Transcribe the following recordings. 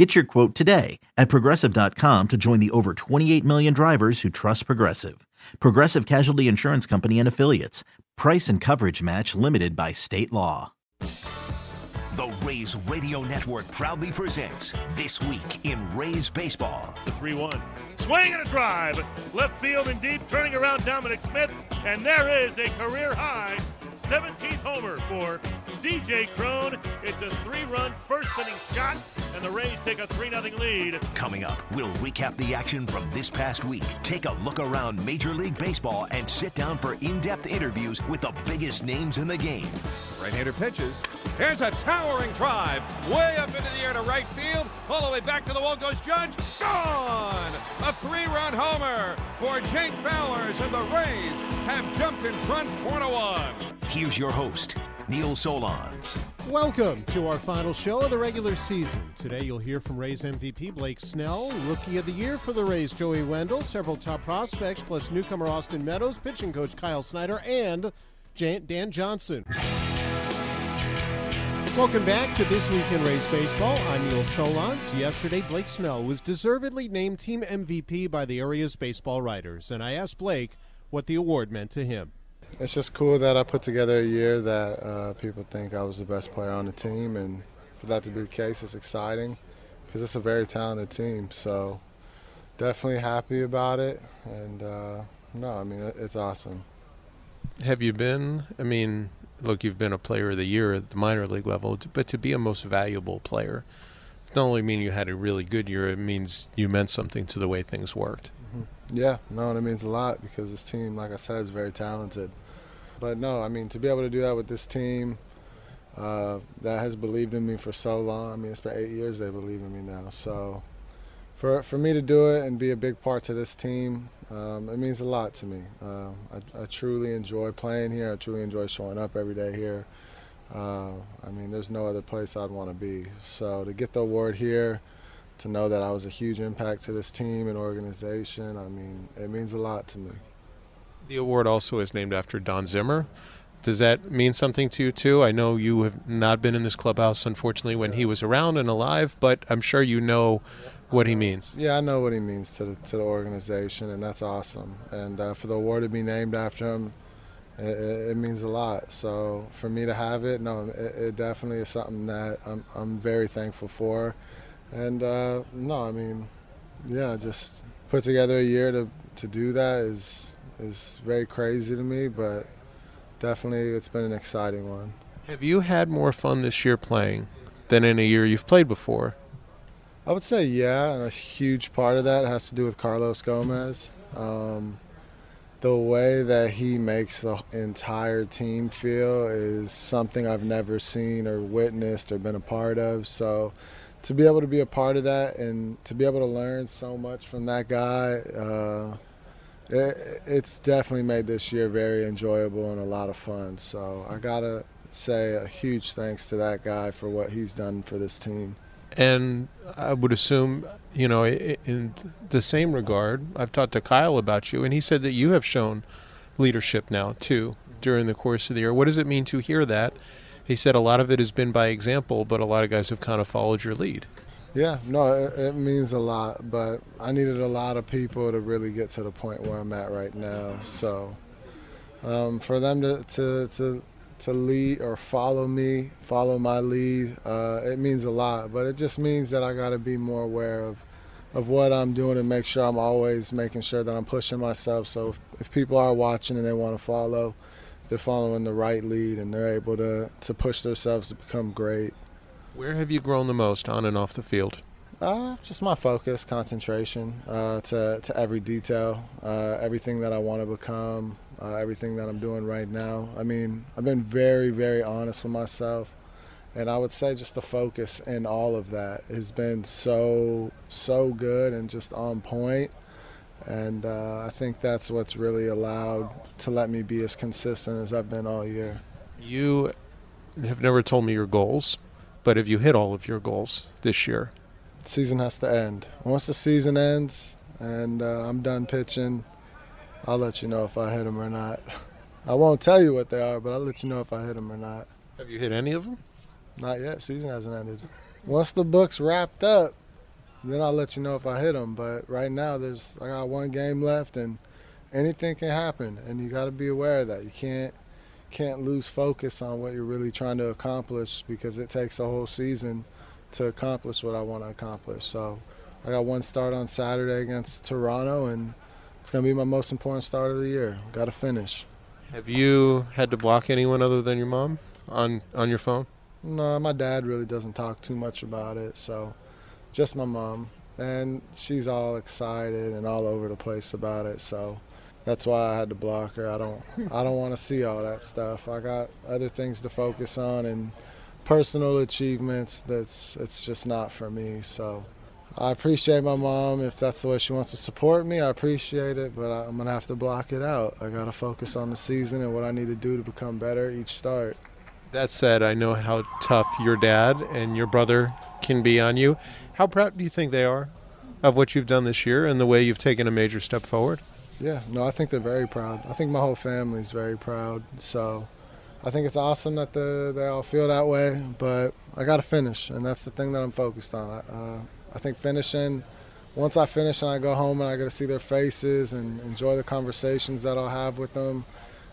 Get your quote today at progressive.com to join the over 28 million drivers who trust Progressive. Progressive Casualty Insurance Company and Affiliates. Price and coverage match limited by state law. The Rays Radio Network proudly presents This Week in Rays Baseball. The 3 1. Swing and a drive. Left field and deep, turning around Dominic Smith. And there is a career high 17th homer for CJ Cron. It's a three run first inning shot, and the Rays take a 3 0 lead. Coming up, we'll recap the action from this past week, take a look around Major League Baseball, and sit down for in depth interviews with the biggest names in the game. Right-hander pitches. Here's a towering drive, way up into the air to right field. All the way back to the wall goes Judge. Gone! A three-run homer for Jake Bauers, and the Rays have jumped in front four to oh one. Here's your host, Neil Solondz. Welcome to our final show of the regular season. Today you'll hear from Rays MVP Blake Snell, Rookie of the Year for the Rays Joey Wendle, several top prospects, plus newcomer Austin Meadows, pitching coach Kyle Snyder, and Dan Johnson. Welcome back to This Week in Rays Baseball. I'm Neil Solondz. Yesterday, Blake Snell was deservedly named team MVP by the area's baseball writers, and I asked Blake what the award meant to him. It's just cool that I put together a year that uh, people think I was the best player on the team, and for that to be the case, it's exciting because it's a very talented team. So definitely happy about it, and uh, no, I mean it's awesome. Have you been? I mean, look, you've been a player of the year at the minor league level, but to be a most valuable player, it not only mean you had a really good year, it means you meant something to the way things worked. Mm-hmm. Yeah, no, it means a lot because this team, like I said, is very talented. But no, I mean, to be able to do that with this team uh, that has believed in me for so long, I mean, it's been eight years they believe in me now. So for, for me to do it and be a big part to this team, um, it means a lot to me. Uh, I, I, truly enjoy playing here. I truly enjoy showing up every day here. Uh, I mean, there's no other place I'd want to be. So to get the award here, to know that I was a huge impact to this team and organization, I mean, it means a lot to me. The award also is named after Don Zimmer. Does that mean something to you too? I know you have not been in this clubhouse, unfortunately, when he was around and alive, but I'm sure you know what he means. Yeah, I know what he means to the, to the organization, and that's awesome. And uh, for the award to be named after him, it, it, means a lot. So for me to have it, no, it, it definitely is something that I'm, I'm very thankful for. And uh, no, I mean, yeah, just put together a year to, to do that is is very crazy to me, but definitely it's been an exciting one. Have you had more fun this year playing than in a year you've played before? I would say yeah, and a huge part of that has to do with Carlos Gomez. Um, the way that he makes the entire team feel is something I've never seen or witnessed or been a part of. So to be able to be a part of that and to be able to learn so much from that guy, uh, it, it's definitely made this year very enjoyable and a lot of fun. So I gotta say a huge thanks to that guy for what he's done for this team. And I would assume, you know, in the same regard, I've talked to Kyle about you, and he said that you have shown leadership now too during the course of the year. What does it mean to hear that? He said a lot of it has been by example, but a lot of guys have kind of followed your lead. Yeah, no, it, it, means a lot, but I needed a lot of people to really get to the point where I'm at right now. So um, for them to, to, to, to lead or follow me, follow my lead, uh, it means a lot. But it just means that I got to be more aware of, of what I'm doing and make sure I'm always making sure that I'm pushing myself. So if, if people are watching and they want to follow, they're following the right lead and they're able to, to push themselves to become great. Where have you grown the most on and off the field? Uh, just my focus, concentration uh, to, to every detail, uh, everything that I want to become, uh, everything that I'm doing right now. I mean, I've been very, very honest with myself. And I would say just the focus in all of that has been so, so good and just on point. And uh, I think that's what's really allowed to let me be as consistent as I've been all year. You have never told me your goals, but have you hit all of your goals this year? The season has to end. Once the season ends and uh, I'm done pitching, I'll let you know if I hit them or not. I won't tell you what they are, but I'll let you know if I hit them or not. Have you hit any of them? Not yet. Season hasn't ended. Once the book's wrapped up, then I'll let you know if I hit them. But right now, there's I got one game left, and anything can happen, and you got to be aware of that. You can't can't lose focus on what you're really trying to accomplish because it takes a whole season to accomplish what I want to accomplish. So I got one start on Saturday against Toronto, and it's going to be my most important start of the year. Got to finish. Have you had to block anyone other than your mom on on your phone? No, my dad really doesn't talk too much about it, so just my mom. And she's all excited and all over the place about it, so that's why I had to block her. I don't I don't want to see all that stuff. I got other things to focus on and personal achievements that's it's just not for me. So I appreciate my mom if that's the way she wants to support me. I appreciate it, but I'm going to have to block it out. I got to focus on the season and what I need to do to become better each start. That said, I know how tough your dad and your brother can be on you. How proud do you think they are of what you've done this year and the way you've taken a major step forward? Yeah, no, I think they're very proud. I think my whole family is very proud. So I think it's awesome that the, they all feel that way, but I got to finish, and that's the thing that I'm focused on. Uh, I think finishing, once I finish and I go home and I get to see their faces and enjoy the conversations that I'll have with them,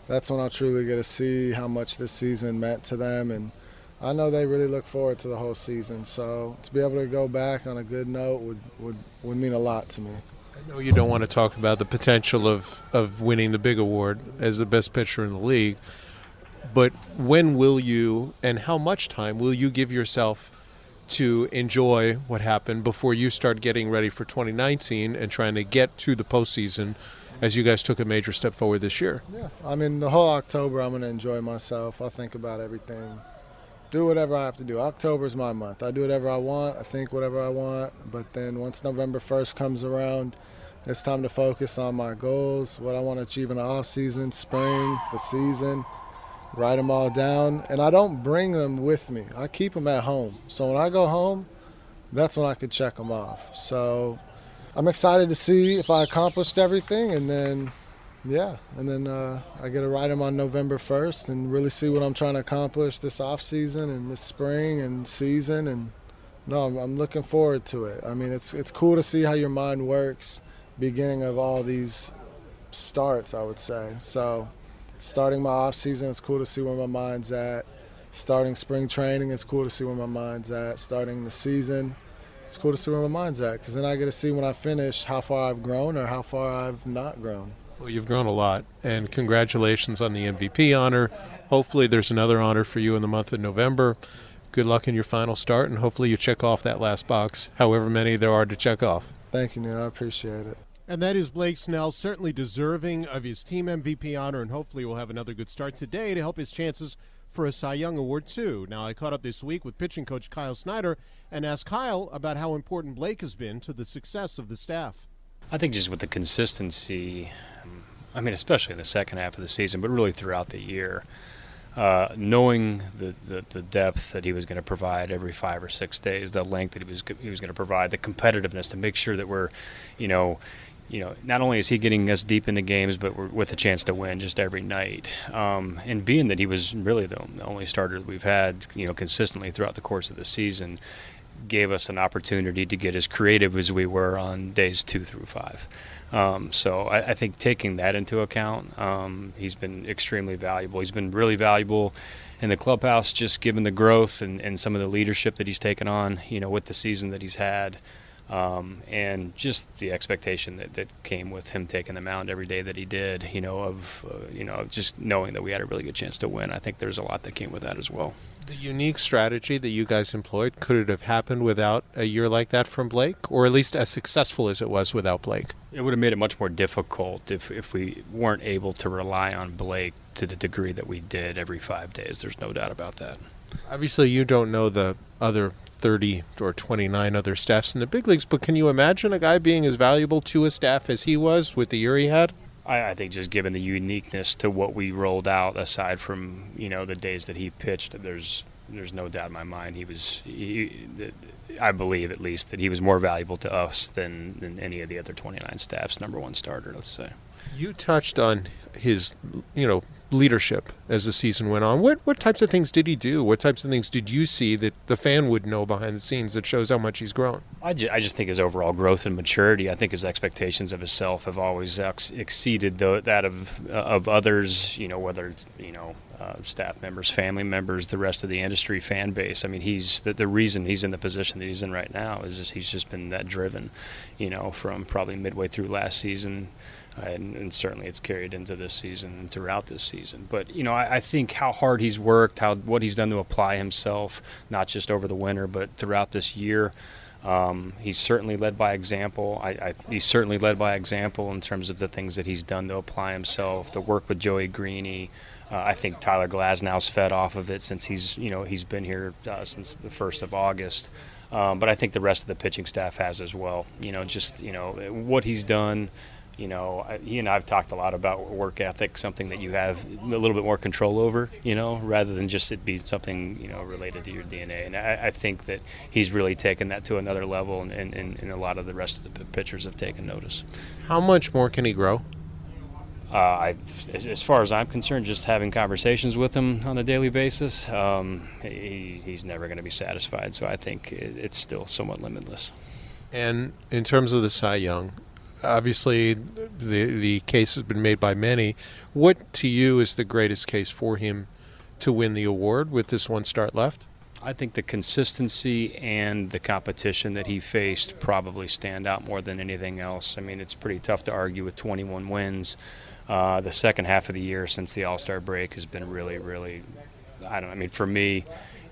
that's when I'll truly get to see how much this season meant to them. And I know they really look forward to the whole season. So to be able to go back on a good note would, would, would mean a lot to me. I know you don't want to talk about the potential of, of winning the big award as the best pitcher in the league, but when will you and how much time will you give yourself to enjoy what happened before you start getting ready for 2019 and trying to get to the postseason as you guys took a major step forward this year? Yeah, I mean, the whole October, I'm going to enjoy myself. I'll think about everything. Do whatever I have to do. October is my month. I do whatever I want. I think whatever I want. But then once November 1st comes around, it's time to focus on my goals, what I want to achieve in the off season, spring, the season write them all down, and I don't bring them with me. I keep them at home. So when I go home, that's when I could check them off. So I'm excited to see if I accomplished everything, and then, yeah, and then uh, I get to write them on November 1st and really see what I'm trying to accomplish this off season and this spring and season. And no, I'm, I'm looking forward to it. I mean, it's it's cool to see how your mind works, beginning of all these starts. I would say so starting my off season, it's cool to see where my mind's at. Starting spring training, it's cool to see where my mind's at. Starting the season, it's cool to see where my mind's at because then I get to see when I finish how far I've grown or how far I've not grown. Well, you've grown a lot, and congratulations on the MVP honor. Hopefully, there's another honor for you in the month of November. Good luck in your final start, and hopefully, you check off that last box, however many there are to check off. Thank you, Neil. I appreciate it. And that is Blake Snell, certainly deserving of his team MVP honor, and hopefully we'll have another good start today to help his chances for a Cy Young Award, too. Now, I caught up this week with pitching coach Kyle Snyder and asked Kyle about how important Blake has been to the success of the staff. I think just with the consistency, I mean, especially in the second half of the season, but really throughout the year, uh, knowing the, the, the, depth that he was going to provide every five or six days, the length that he was he was going to provide, the competitiveness to make sure that we're, you know, you know, not only is he getting us deep in the games, but we're with a chance to win just every night. Um, and being that he was really the, only starter that we've had, you know, consistently throughout the course of the season, gave us an opportunity to get as creative as we were on days two through five. Um, so I, I, think taking that into account, um, he's been extremely valuable. He's been really valuable in the clubhouse, just given the growth and, and some of the leadership that he's taken on, you know, with the season that he's had um, and just the expectation that, that came with him taking the mound every day that he did, you know, of uh, you know just knowing that we had a really good chance to win. I think there's a lot that came with that as well. The unique strategy that you guys employed could it have happened without a year like that from Blake, or at least as successful as it was without Blake? It would have made it much more difficult if if we weren't able to rely on Blake to the degree that we did every five days. There's no doubt about that. Obviously, you don't know the other 30 or 29 other staffs in the big leagues, but can you imagine a guy being as valuable to a staff as he was with the year he had? I, I think just given the uniqueness to what we rolled out, aside from you know the days that he pitched, there's there's no doubt in my mind he was. He, I believe at least that he was more valuable to us than, than any of the other 29 staffs. Number one starter, let's say. You touched on his, you know, leadership as the season went on. What what types of things did he do? What types of things did you see that the fan would know behind the scenes that shows how much he's grown? I, ju- I just think his overall growth and maturity. I think his expectations of himself have always ex- exceeded the, that of uh, of others. You know, whether it's you know uh, staff members, family members, the rest of the industry fan base. I mean, he's the, the reason he's in the position that he's in right now is just he's just been that driven. You know, from probably midway through last season and, and, certainly it's carried into this season and throughout this season. But you know, I, I, think how hard he's worked, how what he's done to apply himself, not just over the winter, but throughout this year. Um, he's certainly led by example. I, I, he's certainly led by example in terms of the things that he's done to apply himself. The work with Joey Greene. Uh, I think Tyler Glasnow's fed off of it since he's you know he's been here uh, since the first of August. Um, but I think the rest of the pitching staff has as well. You know, just you know what he's done you know, he and I have talked a lot about work ethic, something that you have a little bit more control over, you know, rather than just it be something, you know, related to your DNA. And I, I think that he's really taken that to another level, and, and, and, a lot of the rest of the pitchers have taken notice. How much more can he grow? Uh, I, as far as I'm concerned, just having conversations with him on a daily basis, um, he, he's never going to be satisfied. So I think it, it's still somewhat limitless. And in terms of the Cy Young, obviously the the case has been made by many. What to you is the greatest case for him to win the award with this one start left? I think the consistency and the competition that he faced probably stand out more than anything else. I mean, it's pretty tough to argue with 21 wins. Uh, the second half of the year since the All Star break has been really, really. I don't. Know, I mean, for me,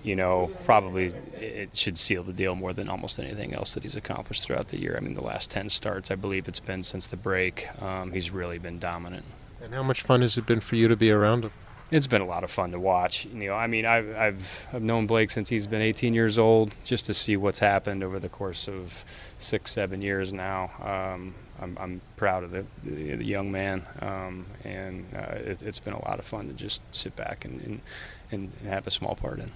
you know, probably it should seal the deal more than almost anything else that he's accomplished throughout the year. I mean, the last 10 starts, I believe it's been since the break, um, he's really been dominant. And how much fun has it been for you to be around him? It's been a lot of fun to watch. You know, I mean, I've, I've, I've known Blake since he's been 18 years old, just to see what's happened over the course of six, seven years now. Um, I'm, I'm, proud of the, the, young man, um, and uh, it, has been a lot of fun to just sit back and, and, and have a small part in.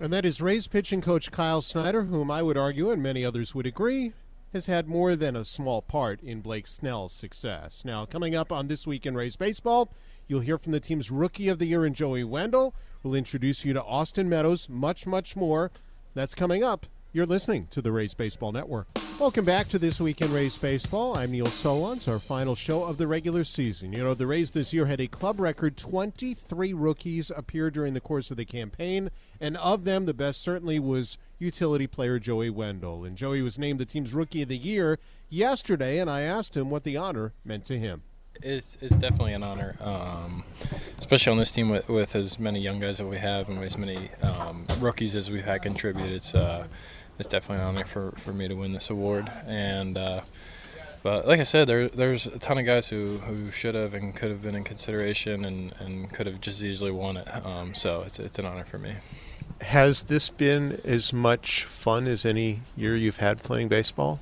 And that is Rays pitching coach Kyle Snyder, whom I would argue, and many others would agree, has had more than a small part in Blake Snell's success. Now, coming up on This Week in Rays Baseball, you'll hear from the team's Rookie of the Year in Joey Wendle. We'll introduce you to Austin Meadows, much, much more. That's coming up you're listening to the Rays Baseball Network. Welcome back to This Week in Rays Baseball. I'm Neil Solondz, our final show of the regular season. You know, the Rays this year had a club record 23 rookies appear during the course of the campaign, and of them, the best certainly was utility player Joey Wendle. And Joey was named the team's Rookie of the Year yesterday, and I asked him what the honor meant to him it's, it's definitely an honor, um, especially on this team with, with as many young guys that we have and as many um, rookies as we've had contribute. It's uh, it's definitely an honor for, for me to win this award. And uh, but like I said, there there's a ton of guys who, who should have and could have been in consideration and, and could have just easily won it. Um, so it's it's an honor for me. Has this been as much fun as any year you've had playing baseball?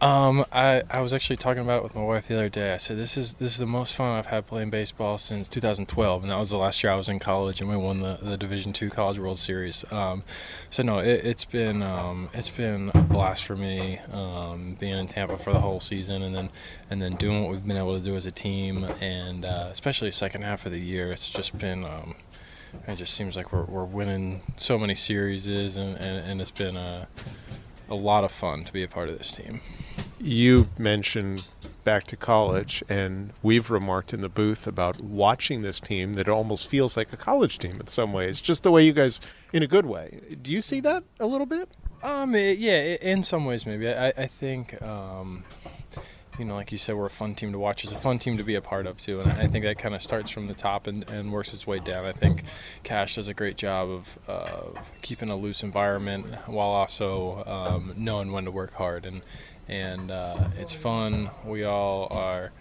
Um, I, I was actually talking about it with my wife the other day. I said this is this is the most fun I've had playing baseball since 2012, and that was the last year I was in college, and we won the, the Division Two College World Series. Um, so no, it, has been um, it's been a blast for me um, being in Tampa for the whole season, and then and then doing what we've been able to do as a team, and uh, especially the second half of the year, it's just been. Um, it just seems like we're, we're winning so many series, and, and, and it's been a, a lot of fun to be a part of this team you mentioned back to college, and we've remarked in the booth about watching this team that it almost feels like a college team in some ways, just the way you guys, in a good way. Do you see that a little bit? Um, yeah, in some ways, maybe. I, I think, um, you know, like you said, we're a fun team to watch. It's a fun team to be a part of too, and I think that kind of starts from the top and, and works its way down. I think Cash does a great job of uh, keeping a loose environment while also um, knowing when to work hard and and uh, it's fun. We all are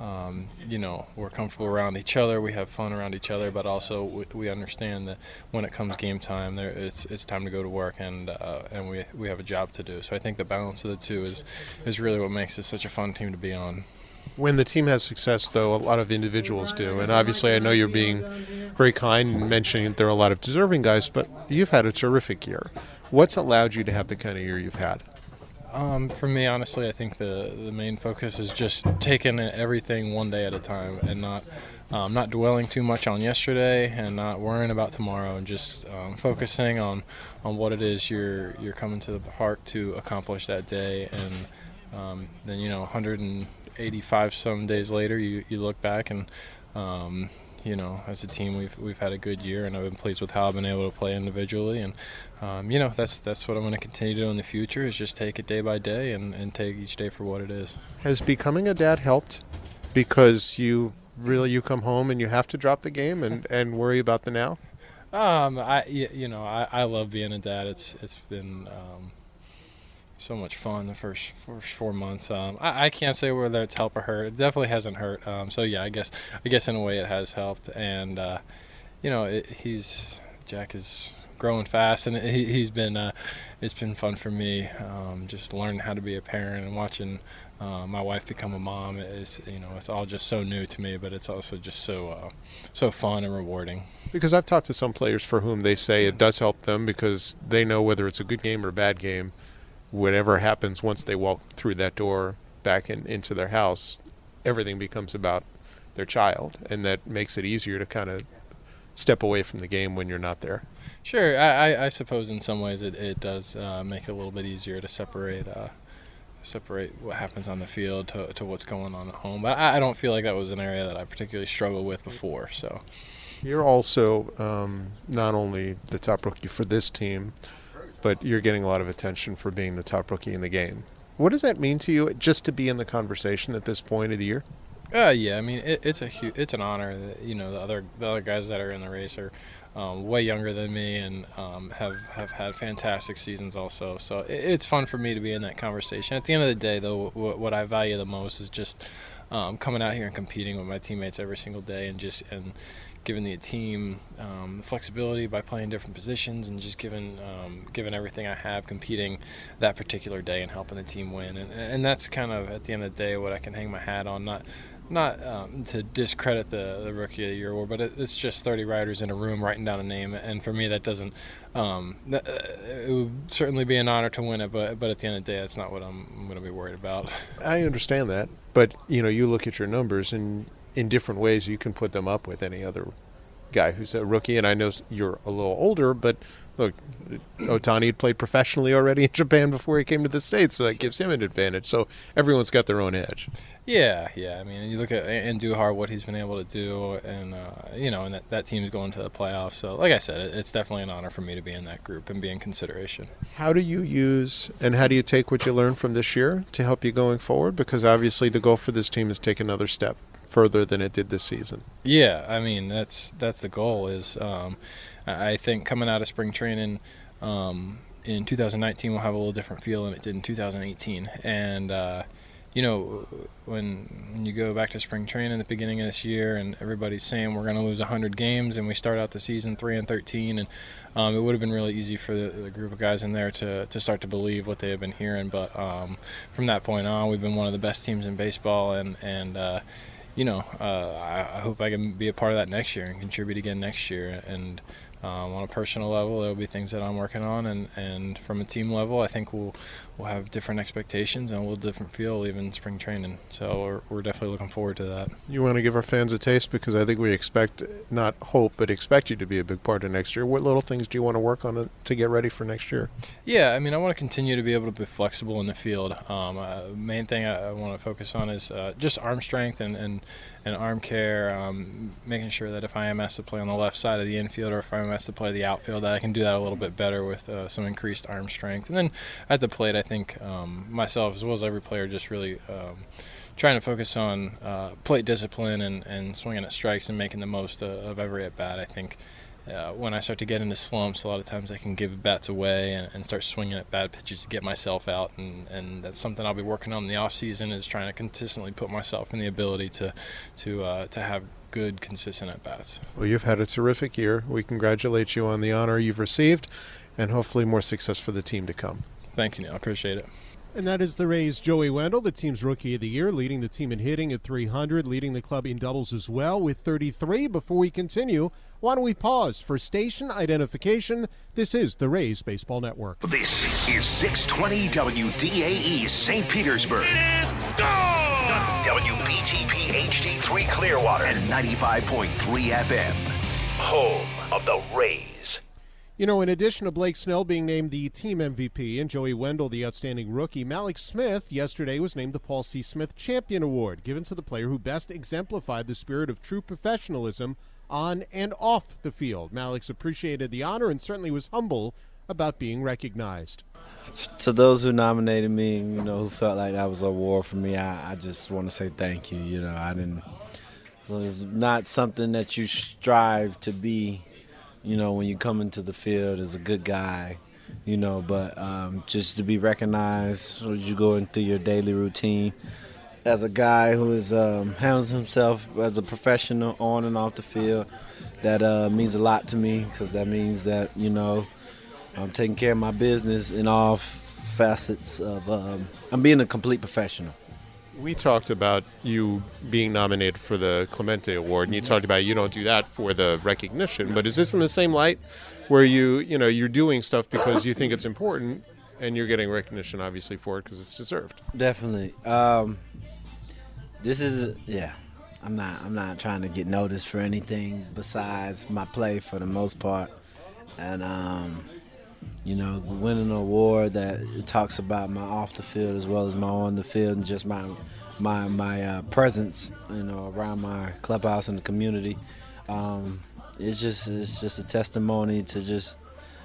um, you know, we're comfortable around each other. We have fun around each other, but also we, we understand that when it comes game time, there it's it's time to go to work, and uh, and we we have a job to do. So I think the balance of the two is is really what makes it such a fun team to be on. When the team has success, though, a lot of individuals do. And obviously, I know you're being very kind and mentioning that there are a lot of deserving guys, but you've had a terrific year. What's allowed you to have the kind of year you've had? Um, for me, honestly, I think the the main focus is just taking everything one day at a time and not um, not dwelling too much on yesterday and not worrying about tomorrow and just um, focusing on on what it is you're you're coming to the park to accomplish that day. And um, then you know 185 some days later you, you look back and um, you know, as a team, we've we've had a good year, and I've been pleased with how I've been able to play individually, and um, you know, that's that's what I'm going to continue to do in the future is just take it day by day and, and take each day for what it is. Has becoming a dad helped? Because you really you come home and you have to drop the game and, and worry about the now. Um, I you know I, I love being a dad. It's it's been um, so much fun the first first four months. Um, I, I, can't say whether it's helped or hurt. It definitely hasn't hurt. Um, so yeah, I guess I guess in a way it has helped. And uh, you know, it, he's Jack is growing fast, and he, he's been uh, it's been fun for me um, just learning how to be a parent and watching. Uh, my wife become a mom is you know it's all just so new to me but it's also just so uh, so fun and rewarding because I've talked to some players for whom they say it does help them because they know whether it's a good game or a bad game whatever happens once they walk through that door back in, into their house, everything becomes about their child, and that makes it easier to kind of step away from the game when you're not there. Sure, I, I suppose in some ways it, it does uh, make it a little bit easier to separate uh, separate what happens on the field to, to what's going on at home. But I, I, don't feel like that was an area that I particularly struggled with before. So you're also um, not only the top rookie for this team, but you're getting a lot of attention for being the top rookie in the game. What does that mean to you, just to be in the conversation at this point of the year? Uh, yeah, I mean it, it's a it's an honor that you know the other the other guys that are in the race are um, way younger than me and um, have have had fantastic seasons also. So it, it's fun for me to be in that conversation. At the end of the day, though, what, what I value the most is just um, coming out here and competing with my teammates every single day and just and giving the team um, flexibility by playing different positions and just giving um, everything I have competing that particular day and helping the team win and and that's kind of at the end of the day what I can hang my hat on not not um, to discredit the, the rookie of the year award, but it, it's just 30 riders in a room writing down a name, and for me that doesn't. Um, that, uh, it would certainly be an honor to win it, but but at the end of the day, that's not what I'm, I'm going to be worried about. I understand that, but you know, you look at your numbers, and in different ways you can put them up with any other guy who's a rookie. And I know you're a little older, but look, Ohtani had played professionally already in Japan before he came to the States, so that gives him an advantage. So everyone's got their own edge. Yeah, yeah. I mean, you look at Andujar, what he's been able to do, and uh, you know, and that, that team's going to the playoffs. So, like I said, it's definitely an honor for me to be in that group and be in consideration. How do you use and how do you take what you learned from this year to help you going forward? Because obviously, the goal for this team is take another step further than it did this season. Yeah, I mean that's that's the goal. Is um, I think coming out of spring training um, in 2019 will have a little different feel than it did in 2018, and uh, you know, when, when you go back to spring training at the beginning of this year, and everybody's saying we're going to lose 100 games, and we start out the season three and 13, and um, it would have been really easy for the, the, group of guys in there to, to start to believe what they have been hearing. But um, from that point on, we've been one of the best teams in baseball, and and uh, you know, uh, I, hope I can be a part of that next year and contribute again next year. And um, on a personal level, there'll be things that I'm working on, and, and from a team level, I think we'll we'll have different expectations and a little different feel even spring training. So we're, we're definitely looking forward to that. You want to give our fans a taste because I think we expect, not hope, but expect you to be a big part of next year. What little things do you want to work on to get ready for next year? Yeah, I mean, I want to continue to be able to be flexible in the field. Um, uh, main thing I, I, want to focus on is uh, just arm strength and, and, and arm care, um, making sure that if I am asked to play on the left side of the infield or if I'm asked to play the outfield, that I can do that a little bit better with uh, some increased arm strength. And then at the plate, I think um, myself as well as every player just really um, trying to focus on uh, plate discipline and, and swinging at strikes and making the most of every at bat. I think uh, when I start to get into slumps, a lot of times I can give bats away and, and start swinging at bad pitches to get myself out, and, and that's something I'll be working on in the off season is trying to consistently put myself in the ability to to uh, to have good, consistent at bats. Well, you've had a terrific year. We congratulate you on the honor you've received, and hopefully more success for the team to come. Thank you, Neil. I appreciate it. And that is the Rays' Joey Wendle, the team's rookie of the year, leading the team in hitting at 300, leading the club in doubles as well with 33. Before we continue, why don't we pause for station identification? This is the Rays Baseball Network. This is 620 WDAE St. Petersburg. It is gone! WBTP HD3 Clearwater and 95.3 FM. Home of the Rays. You know, in addition to Blake Snell being named the team MVP and Joey Wendle the outstanding rookie, Mallex Smith yesterday was named the Paul C. Smith Champion Award, given to the player who best exemplified the spirit of true professionalism on and off the field. Mallex appreciated the honor and certainly was humble about being recognized. To those who nominated me, you know, who felt like that was an award for me, I, I just want to say thank you. You know, I didn't. It was not something that you strive to be you know, when you come into the field as a good guy, you know, but um, just to be recognized as you go into your daily routine as a guy who is um, handles himself as a professional on and off the field, that uh, means a lot to me because that means that, you know, I'm taking care of my business in all facets of, um, I'm being a complete professional. We talked about you being nominated for the Clemente Award, and you talked about you don't do that for the recognition. But is this in the same light, where you you know you're doing stuff because you think it's important, and you're getting recognition obviously for it because it's deserved? Definitely. Um, this is yeah. I'm not I'm not trying to get noticed for anything besides my play for the most part, and um, you know, winning an award that talks about my off the field as well as my on the field and just my my my uh, presence, you know, around my clubhouse and the community. Um, it's just it's just a testimony to just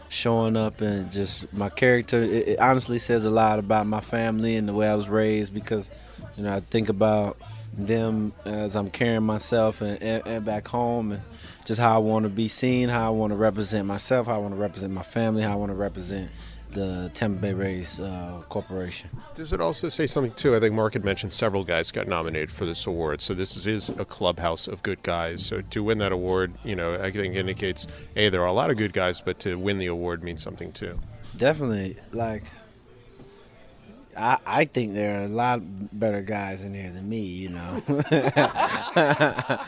showing up and just my character. It, it honestly says a lot about my family and the way I was raised because, you know, I think about them as I'm carrying myself and, and, and back home and just how I want to be seen, how I want to represent myself, how I want to represent my family, how I want to represent the Tampa Bay Rays uh, Corporation. Does it also say something too? I think Mark had mentioned several guys got nominated for this award, so this is, is a clubhouse of good guys. So to win that award, you know, I think indicates a there are a lot of good guys, but to win the award means something too. Definitely, like I, I think there are a lot better guys in here than me, you know.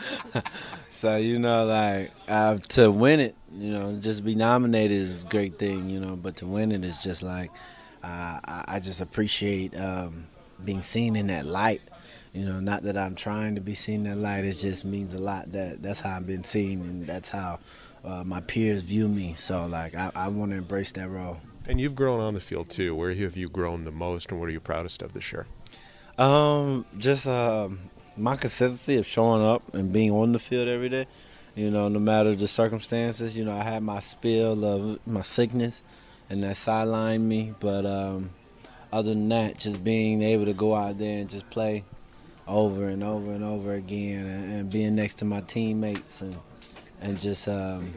so you know, like uh, to win it, you know, just be nominated is a great thing, you know. But to win it is just like uh, I, I just appreciate um, being seen in that light. You know, not that I'm trying to be seen in that light. It just means a lot that that's how I've been seen, and that's how uh, my peers view me. So like I, I want to embrace that role. And you've grown on the field too. Where have you grown the most, and what are you proudest of this year? Um, just um, my consistency of showing up and being on the field every day. You know, no matter the circumstances. You know, I had my spill of my sickness, and that sidelined me. But um, other than that, just being able to go out there and just play over and over and over again, and, and being next to my teammates, and and just um,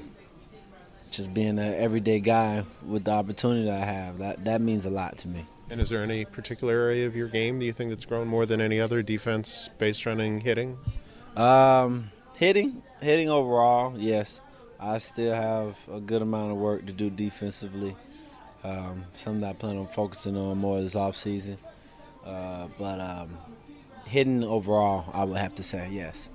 just being an everyday guy with the opportunity that I have. That that means a lot to me. And is there any particular area of your game do you think that's grown more than any other? Defense, base running, hitting? Um, hitting, hitting overall, yes. I still have a good amount of work to do defensively. Um, something I plan on focusing on more this offseason. Uh, but um, hitting overall, I would have to say yes.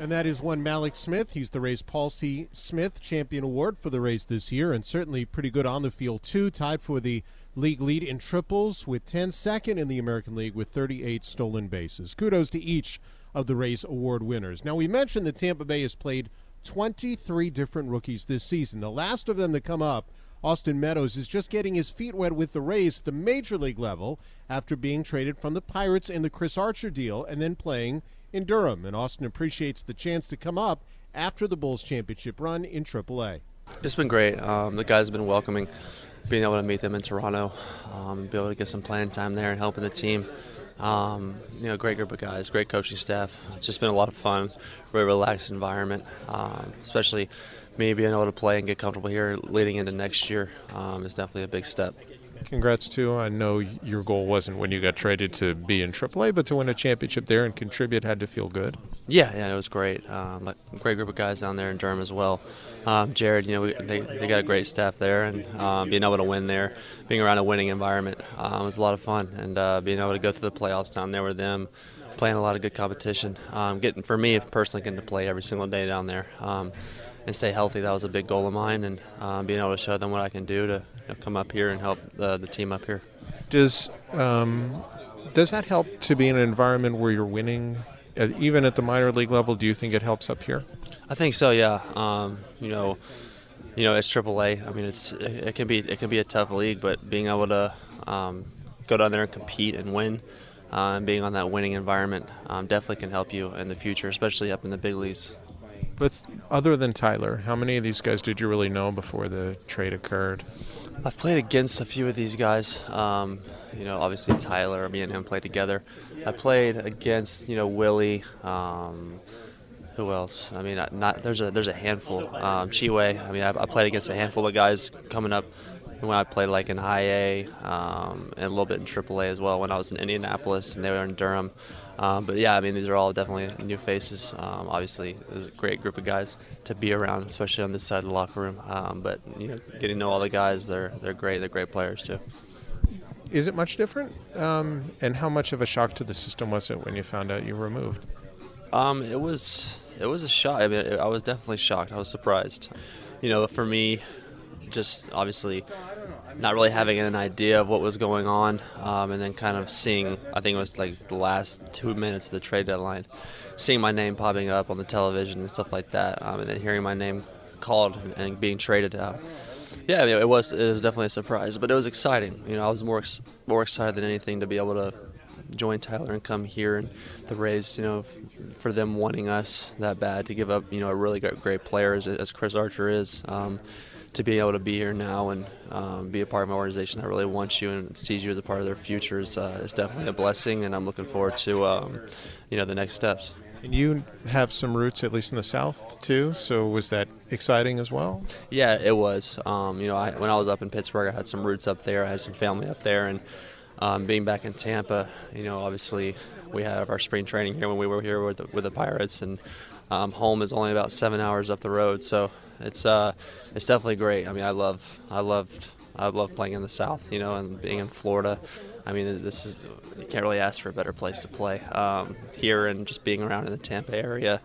And that is one Mallex Smith. He's the Rays Paul C. Smith Champion Award for the Rays this year, and certainly pretty good on the field, too. Tied for the league lead in triples with 10, second in the American League with 38 stolen bases. Kudos to each of the Rays Award winners. Now, we mentioned that Tampa Bay has played 23 different rookies this season. The last of them to come up, Austin Meadows, is just getting his feet wet with the Rays at the major league level after being traded from the Pirates in the Chris Archer deal and then playing in Durham. And Austin appreciates the chance to come up after the Bulls championship run in AAA. It's been great. Um, the guys have been welcoming, being able to meet them in Toronto, um, be able to get some playing time there and helping the team. Um, you know, great group of guys, great coaching staff. It's just been a lot of fun, really relaxed environment, um, especially me being able to play and get comfortable here leading into next year um, is definitely a big step. Congrats too. I know your goal wasn't when you got traded to be in AAA, but to win a championship there and contribute had to feel good. Yeah, yeah, it was great. Um, great group of guys down there in Durham as well. Um, Jared, you know, we, they, they got a great staff there, and um, being able to win there, being around a winning environment, um, was a lot of fun. And uh, being able to go through the playoffs down there with them, playing a lot of good competition, um, getting for me personally getting to play every single day down there um, and stay healthy. That was a big goal of mine, and um, being able to show them what I can do to know, come up here and help the, the team up here. Does um, does that help to be in an environment where you're winning, uh, even at the minor league level? Do you think it helps up here? I think so. Yeah. Um, you know, you know, it's AAA. I mean, it's it, it can be it can be a tough league, but being able to um, go down there and compete and win, uh, and being on that winning environment um, definitely can help you in the future, especially up in the big leagues. But other than Tyler, how many of these guys did you really know before the trade occurred? I've played against a few of these guys. Um, you know, obviously Tyler, me and him played together. I played against you know Willie. Um, who else? I mean, not there's a there's a handful. Um, Chiwe. I mean, I, I, played against a handful of guys coming up when I played like in high A um, and a little bit in Triple A as well. When I was in Indianapolis and they were in Durham. Um, but yeah, I mean, these are all definitely new faces. Um, obviously, it's a great group of guys to be around, especially on this side of the locker room. Um, but you know, getting to know all the guys, they're they're great. They're great players too. Is it much different? Um, and how much of a shock to the system was it when you found out you were moved? Um, it was it was a shock. I mean, I was definitely shocked. I was surprised. You know, for me, just obviously not really having an idea of what was going on, um, and then kind of seeing, I think it was like the last two minutes of the trade deadline, seeing my name popping up on the television and stuff like that, um, and then hearing my name called and being traded. Uh, yeah, I mean, it was it was definitely a surprise, but it was exciting. You know, I was more more excited than anything to be able to join Tyler and come here and the Rays. You know, for them wanting us that bad to give up, you know, a really great, great player as, as Chris Archer is. Um, to be able to be here now and um, be a part of an organization that really wants you and sees you as a part of their future is, uh, is definitely a blessing, and I'm looking forward to um, you know the next steps. And you have some roots, at least in the South, too. So was that exciting as well? Yeah, it was. Um, you know, I, when I was up in Pittsburgh, I had some roots up there. I had some family up there, and um, being back in Tampa, you know, obviously we had our spring training here when we were here with the, with the Pirates, and um, home is only about seven hours up the road. So it's uh, it's definitely great. I mean, I love I loved I love playing in the South, you know, and being in Florida. I mean, this is you can't really ask for a better place to play um, here, and just being around in the Tampa area,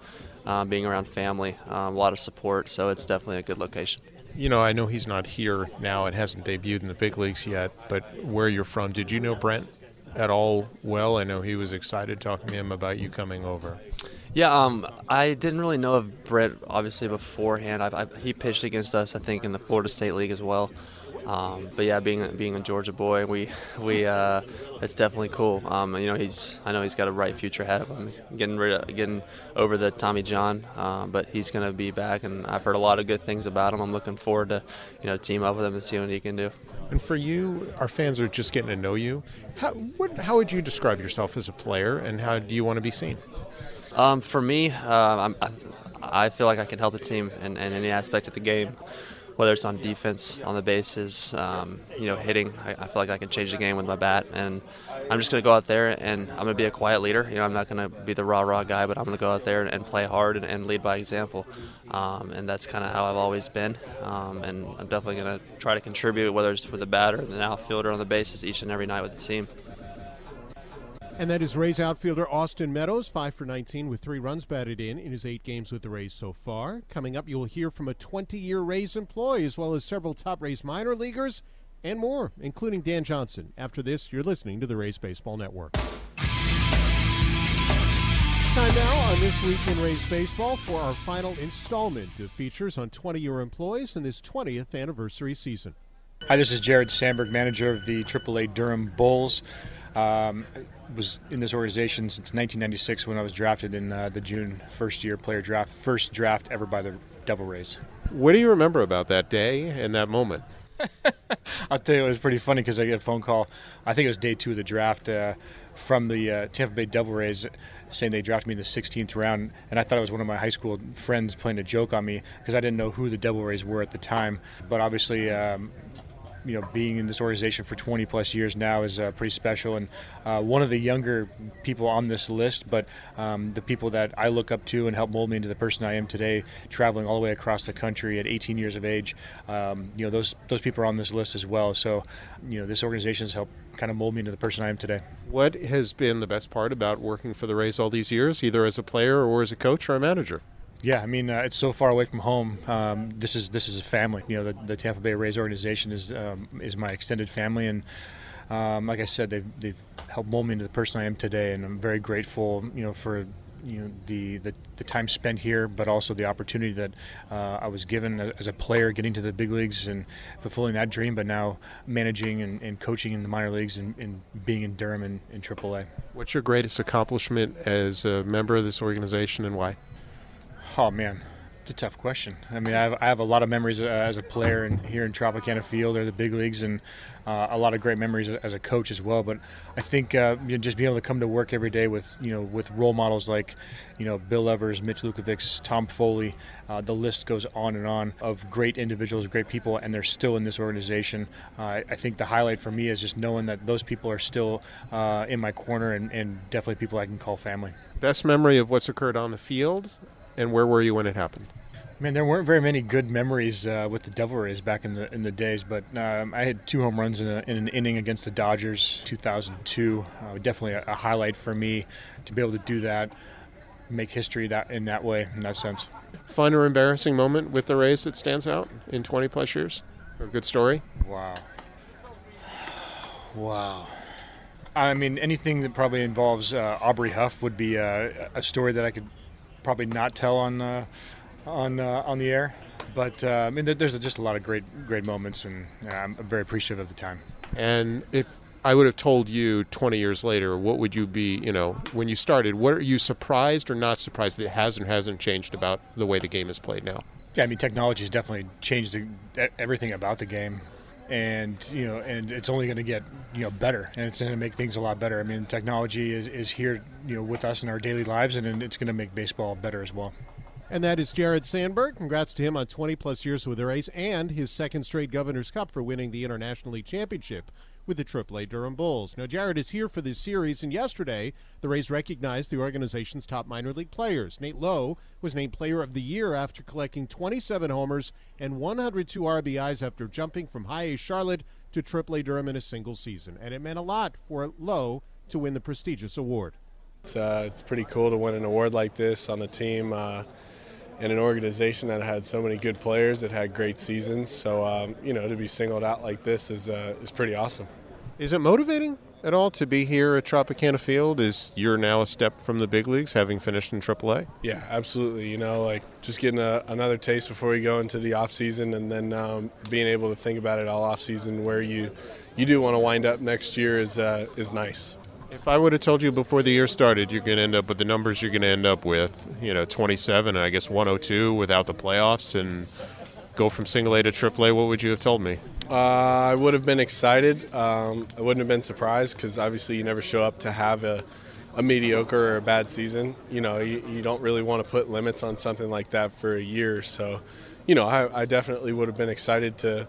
um, being around family, um, a lot of support. So it's definitely a good location. You know, I know he's not here now and hasn't debuted in the big leagues yet, but where you're from, did you know Brent at all well? I know he was excited talking to him about you coming over. Yeah, um, I didn't really know of Brent obviously beforehand. I've, I've, he pitched against us, I think, in the Florida State League as well. Um, but yeah, being being a Georgia boy, we we uh, it's definitely cool. Um, you know, he's I know he's got a bright future ahead of him. He's getting rid of, getting over the Tommy John, um, but he's going to be back, and I've heard a lot of good things about him. I'm looking forward to you know team up with him and see what he can do. And for you, our fans are just getting to know you. How what, how would you describe yourself as a player, and how do you want to be seen? Um, for me, uh, I, I feel like I can help the team in, in, any aspect of the game, whether it's on defense, on the bases, um, you know, hitting. I, I, feel like I can change the game with my bat, and I'm just going to go out there and I'm going to be a quiet leader. You know, I'm not going to be the rah rah guy, but I'm going to go out there and, and play hard and, and, lead by example. Um, and that's kind of how I've always been. Um, and I'm definitely going to try to contribute, whether it's with the batter, the outfielder, on the bases, each and every night with the team. And that is Rays outfielder Austin Meadows, 5 for 19 with three runs batted in in his eight games with the Rays so far. Coming up, you'll hear from a 20 year Rays employee as well as several top Rays minor leaguers and more, including Dan Johnson. After this, you're listening to the Rays Baseball Network. Time now on This Week in Rays Baseball for our final installment of features on 20 year employees in this 20th anniversary season. Hi, this is Jared Sandberg, manager of the AAA Durham Bulls. Um, was in this organization since 1996 when I was drafted in uh, the June first year player draft, first draft ever by the Devil Rays. What do you remember about that day and that moment? I'll tell you, it was pretty funny because I get a phone call. I think it was day two of the draft. Uh, from the uh, Tampa Bay Devil Rays saying they drafted me in the 16th round, and I thought it was one of my high school friends playing a joke on me because I didn't know who the Devil Rays were at the time. But obviously, um, you know, being in this organization for 20 plus years now is uh, pretty special. And uh, one of the younger people on this list, but um, the people that I look up to and help mold me into the person I am today, traveling all the way across the country at 18 years of age, um, you know, those those people are on this list as well. So, you know, this organization has helped kind of mold me into the person I am today. What has been the best part about working for the Rays all these years, either as a player or as a coach or a manager? Yeah, I mean uh, it's so far away from home. Um, this is this is a family. You know, the, the Tampa Bay Rays organization is um, is my extended family, and um, like I said, they've they've helped mold me into the person I am today, and I'm very grateful. You know for you know the, the, the time spent here, but also the opportunity that uh, I was given as a player, getting to the big leagues and fulfilling that dream. But now managing and, and coaching in the minor leagues and, and being in Durham and in AAA. What's your greatest accomplishment as a member of this organization, and why? Oh man, it's a tough question. I mean, I have, I have a lot of memories uh, as a player and here in Tropicana Field or the big leagues, and uh, a lot of great memories as a coach as well. But I think uh, you know, just being able to come to work every day with you know with role models like you know Bill Evers, Mitch Lukevics, Tom Foley, uh, the list goes on and on of great individuals, great people, and they're still in this organization. Uh, I think the highlight for me is just knowing that those people are still uh, in my corner and, and definitely people I can call family. Best memory of what's occurred on the field and where were you when it happened? Man, there weren't very many good memories uh, with the Devil Rays back in the in the days, but um, I had two home runs in, a, in, an inning against the Dodgers, 2002. Uh, definitely a, a, highlight for me to be able to do that, make history that in that way, in that sense. Fun or embarrassing moment with the Rays that stands out in 20 plus years, or a good story? Wow. Wow. I mean, anything that probably involves uh, Aubrey Huff would be a, a story that I could probably not tell on uh, on uh, on the air. But uh, I mean, there's just a lot of great great moments, and I'm very appreciative of the time. And if I would have told you 20 years later, what would you be? You know, when you started, what are you surprised or not surprised that it has or hasn't changed about the way the game is played now? Yeah, I mean, technology has definitely changed the, everything about the game and you know and it's only going to get you know better and it's going to make things a lot better. I mean technology is, is here you know with us in our daily lives and it's going to make baseball better as well. And that is Jared Sandberg. Congrats to him on 20 plus years with the Rays and his second straight Governor's Cup for winning the International League Championship with the AAA Durham Bulls. Now, Jared is here for this series, and yesterday the Rays recognized the organization's top minor league players. Nate Lowe was named Player of the Year after collecting 27 homers and 102 RBIs after jumping from High A Charlotte to AAA Durham in a single season, and it meant a lot for Lowe to win the prestigious award. It's uh, it's pretty cool to win an award like this on a team. Uh, in an organization that had so many good players that had great seasons. So um, you know, to be singled out like this is uh, is pretty awesome. Is it motivating at all to be here at Tropicana Field? Is you're now a step from the big leagues, having finished in AAA? Yeah, absolutely. You know, like just getting a, another taste before we go into the off season, and then um, being able to think about it all off season, where you you do want to wind up next year is uh, is nice. If I would have told you before the year started, you're going to end up with the numbers you're going to end up with, you know, 27, I guess 102 without the playoffs, and go from single A to triple A, what would you have told me? Uh, I would have been excited. Um, I wouldn't have been surprised because obviously you never show up to have a, a mediocre or a bad season. You know, you, you, don't really want to put limits on something like that for a year. So, you know, I, I definitely would have been excited to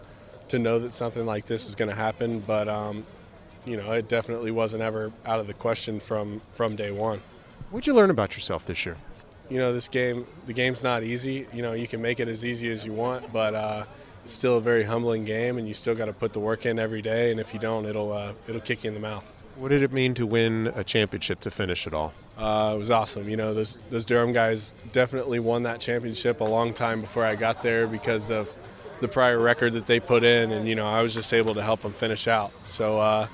to know that something like this is going to happen. But um, you know, it definitely wasn't ever out of the question from from day one. What'd you learn about yourself this year? You know, this game, the game's not easy. You know, you can make it as easy as you want, but uh, it's still a very humbling game, and you still got to put the work in every day. And if you don't, it'll uh, it'll kick you in the mouth. What did it mean to win a championship to finish it all? Uh, it was awesome. You know, those those Durham guys definitely won that championship a long time before I got there because of the prior record that they put in, and you know, I was just able to help them finish out. So uh,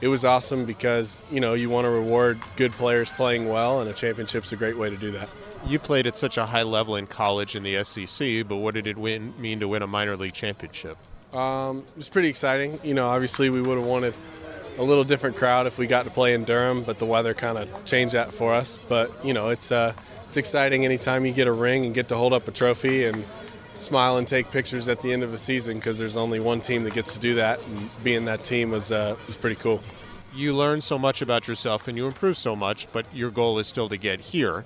it was awesome because you know you want to reward good players playing well, and a championship's a great way to do that. You played at such a high level in college in the SEC, but what did it win, mean to win a minor league championship? Um, it was pretty exciting. You know, obviously we would have wanted a little different crowd if we got to play in Durham, but the weather kind of changed that for us. But you know, it's uh, it's exciting anytime you get a ring and get to hold up a trophy and smile and take pictures at the end of a season because there's only one team that gets to do that, and being that team was uh, was pretty cool. You learn so much about yourself and you improve so much, but your goal is still to get here.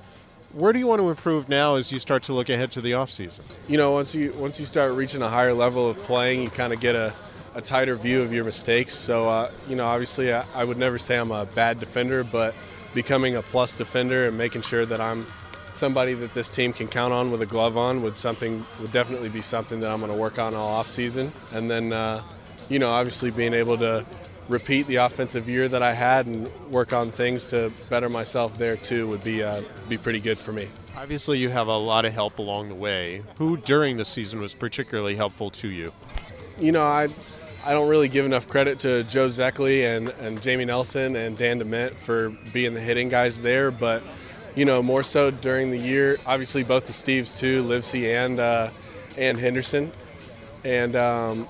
Where do you want to improve now as you start to look ahead to the offseason? You know, once you once you start reaching a higher level of playing, you kind of get a, a tighter view of your mistakes. So, uh, you know, obviously, I, I would never say I'm a bad defender, but becoming a plus defender and making sure that I'm somebody that this team can count on with a glove on would something would definitely be something that I'm going to work on all off season. And then, uh, you know, obviously being able to repeat the offensive year that I had and work on things to better myself there too would be uh, be pretty good for me. Obviously, you have a lot of help along the way. Who during the season was particularly helpful to you? You know, I I don't really give enough credit to Joe Szekely and, and Jamie Nelson and Dan DeMent for being the hitting guys there, but you know, more so during the year. Obviously, both the Steves too, Livesey and uh, and Henderson, and um,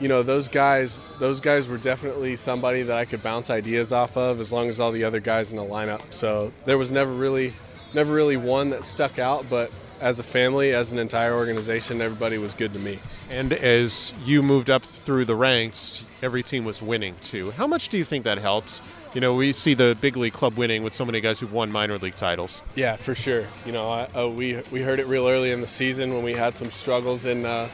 you know those guys. Those guys were definitely somebody that I could bounce ideas off of, as long as all the other guys in the lineup. So there was never really, never really one that stuck out, but as a family, as an entire organization, everybody was good to me. And as you moved up through the ranks, every team was winning too. How much do you think that helps? You know, we see the big league club winning with so many guys who've won minor league titles. Yeah, for sure. You know, I, uh, we we heard it real early in the season when we had some struggles in uh,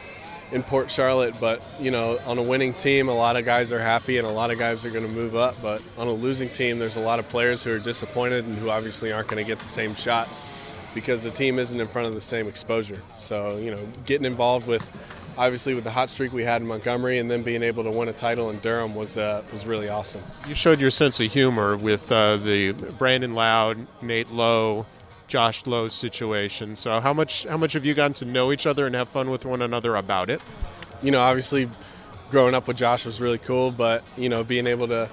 in Port Charlotte, but you know, on a winning team, a lot of guys are happy and a lot of guys are going to move up. But on a losing team, there's a lot of players who are disappointed and who obviously aren't going to get the same shots because the team isn't in front of the same exposure. So you know, getting involved with obviously with the hot streak we had in Montgomery and then being able to win a title in Durham was uh, was really awesome. You showed your sense of humor with uh, the Brandon Lowe, Nate Lowe, Josh Lowe situation. So how much how much have you gotten to know each other and have fun with one another about it? You know, obviously growing up with Josh was really cool, but you know, being able to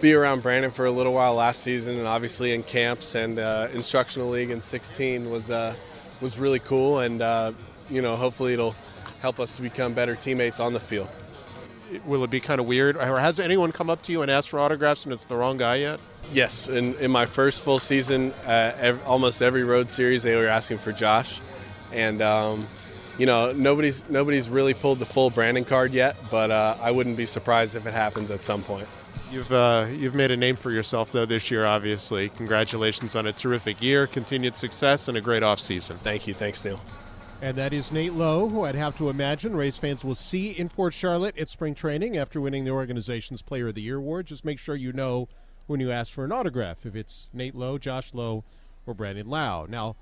be around Brandon for a little while last season and obviously in camps and uh, instructional league in 16 was uh, was really cool and uh, you know, hopefully it'll help us to become better teammates on the field. Will it be kind of weird? Or has anyone come up to you and asked for autographs and it's the wrong guy yet? Yes, in, in my first full season, uh, ev- almost every road series they were asking for Josh, and um, you know nobody's nobody's really pulled the full Brandon card yet, but uh, I wouldn't be surprised if it happens at some point. You've uh, you've made a name for yourself though this year. Obviously, congratulations on a terrific year, continued success, and a great off season. Thank you. Thanks, Neil. And that is Nate Lowe, who I'd have to imagine Rays fans will see in Port Charlotte at spring training after winning the organization's Player of the Year award. Just make sure you know when you ask for an autograph if it's Nate Lowe, Josh Lowe, or Brandon Lowe. Now,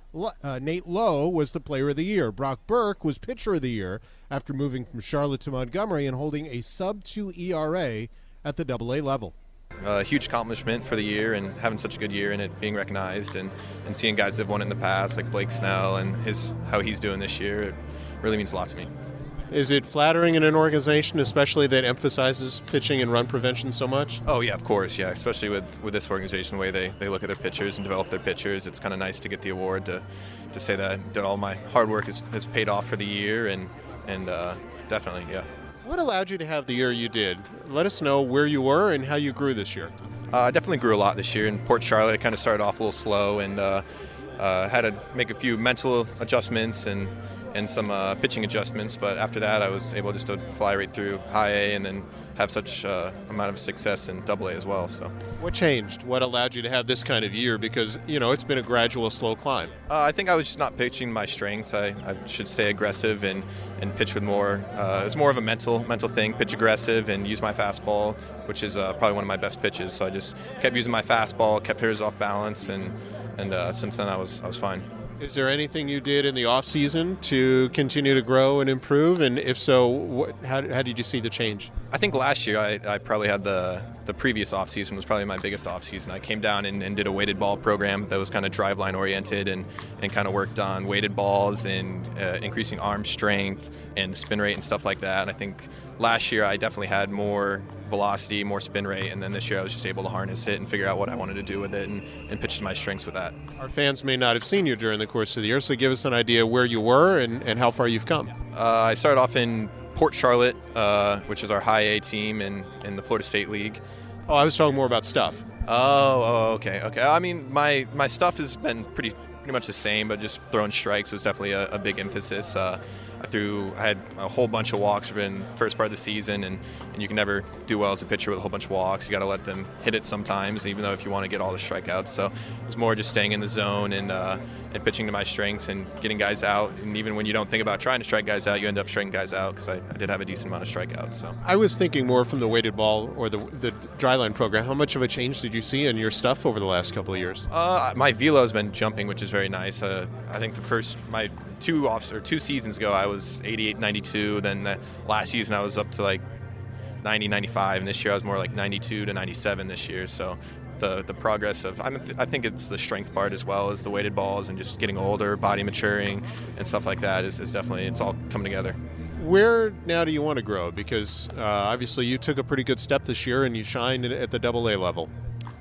uh, Nate Lowe was the Player of the Year. Brock Burke was Pitcher of the Year after moving from Charlotte to Montgomery and holding a sub 2 ERA at the Double A level a huge accomplishment for the year and having such a good year and it being recognized and, and seeing guys that have won in the past like Blake Snell and his how he's doing this year it really means a lot to me. Is it flattering in an organization, especially that emphasizes pitching and run prevention so much? Oh yeah, of course, yeah. Especially with, with this organization, the way they, they look at their pitchers and develop their pitchers, it's kind of nice to get the award to, to say that, that all my hard work has, has paid off for the year and and uh, definitely, yeah. What allowed you to have the year you did? Let us know where you were and how you grew this year. Uh, I definitely grew a lot this year. In Port Charlotte, I kind of started off a little slow and uh, uh, had to make a few mental adjustments and and some uh, pitching adjustments. But after that, I was able just to fly right through high A and then have such uh, amount of success in Double A as well. So, what changed? What allowed you to have this kind of year? Because you know it's been a gradual, slow climb. Uh, I think I was just not pitching my strengths. I, I should stay aggressive and, and pitch with more. Uh, it's more of a mental mental thing. Pitch aggressive and use my fastball, which is uh, probably one of my best pitches. So I just kept using my fastball, kept hitters off balance, and and uh, since then I was I was fine. Is there anything you did in the off season to continue to grow and improve? And if so, what, how, how did you see the change? I think last year I, I probably had the the previous off season was probably my biggest off season. I came down and, and did a weighted ball program that was kind of Driveline oriented and, and kind of worked on weighted balls and uh, increasing arm strength and spin rate and stuff like that. And I think last year I definitely had more velocity, more spin rate, and then this year I was just able to harness it and figure out what I wanted to do with it and, and pitch to my strengths with that. Our fans may not have seen you during the course of the year, so give us an idea where you were and, and how far you've come. Uh, I started off in Port Charlotte, uh, which is our high A team in, in the Florida State League. Oh, I was talking more about stuff. Oh, oh, okay, okay. I mean, my my stuff has been pretty pretty much the same, but just throwing strikes was definitely a, a big emphasis. Uh, I threw, I had a whole bunch of walks in first part of the season, and, and you can never do well as a pitcher with a whole bunch of walks. You got to let them hit it sometimes, even though if you want to get all the strikeouts. So it's more just staying in the zone and uh, and pitching to my strengths and getting guys out. And even when you don't think about trying to strike guys out, you end up striking guys out because I, I, did have a decent amount of strikeouts. So I was thinking more from the weighted ball or the the Driveline program. How much of a change did you see in your stuff over the last couple of years? Uh, my velo has been jumping, which is very nice. Uh, I think the first my two off or two seasons ago, I was 88, 92. Then the last season, I was up to like 90, 95, and this year I was more like 92 to 97 this year. So the the progress of I'm, I think it's the strength part as well as the weighted balls and just getting older, body maturing, and stuff like that is, is definitely it's all coming together. Where now do you want to grow? Because uh, obviously you took a pretty good step this year and you shined at the Double A level.